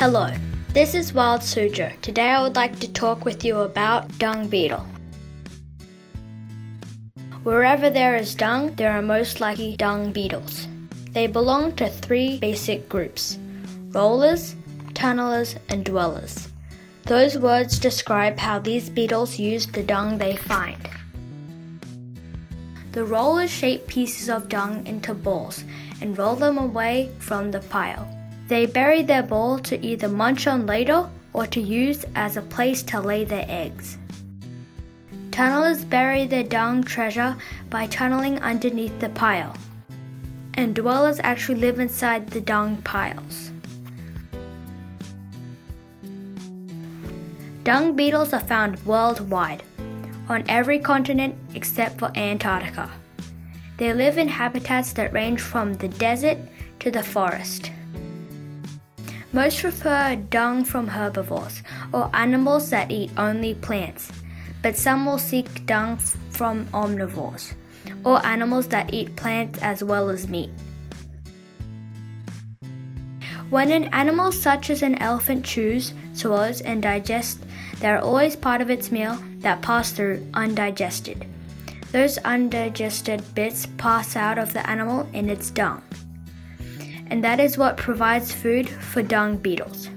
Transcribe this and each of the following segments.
Hello, this is Wild Suzhou. Today I would like to talk with you about dung beetle. Wherever there is dung, there are most likely dung beetles. They belong to three basic groups rollers, tunnelers, and dwellers. Those words describe how these beetles use the dung they find. The rollers shape pieces of dung into balls and roll them away from the pile. They bury their ball to either munch on later or to use as a place to lay their eggs. Tunnelers bury their dung treasure by tunneling underneath the pile, and dwellers actually live inside the dung piles. Dung beetles are found worldwide, on every continent except for Antarctica. They live in habitats that range from the desert to the forest. Most prefer dung from herbivores or animals that eat only plants, but some will seek dung from omnivores or animals that eat plants as well as meat. When an animal such as an elephant chews, swallows, and digests, there are always part of its meal that pass through undigested. Those undigested bits pass out of the animal in its dung and that is what provides food for dung beetles.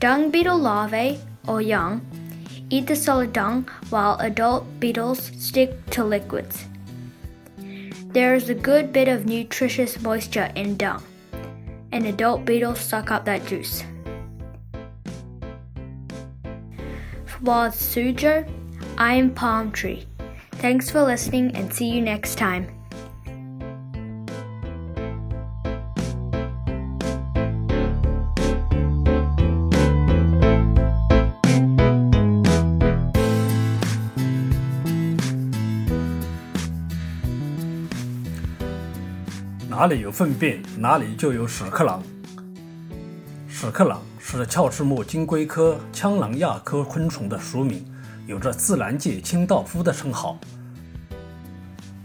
Dung beetle larvae, or young, eat the solid dung while adult beetles stick to liquids. There is a good bit of nutritious moisture in dung, and adult beetles suck up that juice. For Suzhou, I am Palm Tree. Thanks for listening and see you next time. 哪里有粪便，哪里就有屎壳郎。屎壳郎是鞘翅目金龟科腔囊亚科昆虫的属名，有着自然界清道夫的称号。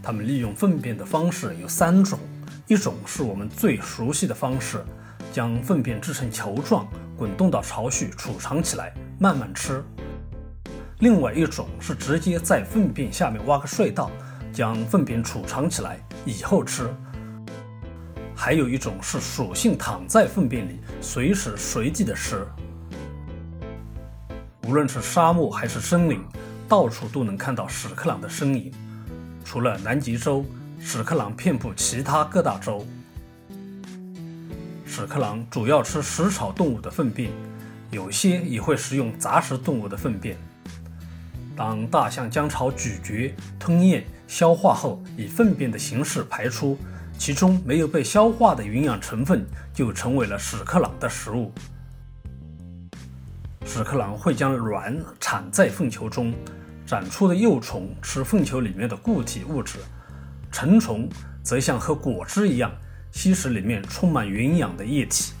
它们利用粪便的方式有三种：一种是我们最熟悉的方式，将粪便制成球状，滚动到巢穴储藏起来，慢慢吃；另外一种是直接在粪便下面挖个隧道，将粪便储藏起来，以后吃。还有一种是属性躺在粪便里，随时随地的吃。无论是沙漠还是森林，到处都能看到屎壳郎的身影。除了南极洲，屎壳郎遍布其他各大洲。屎壳郎主要吃食草动物的粪便，有些也会食用杂食动物的粪便。当大象将草咀嚼、吞咽、消化后，以粪便的形式排出。其中没有被消化的营养成分就成为了屎壳郎的食物。屎壳郎会将卵产在粪球中，长出的幼虫吃粪球里面的固体物质，成虫则像喝果汁一样吸食里面充满营养的液体。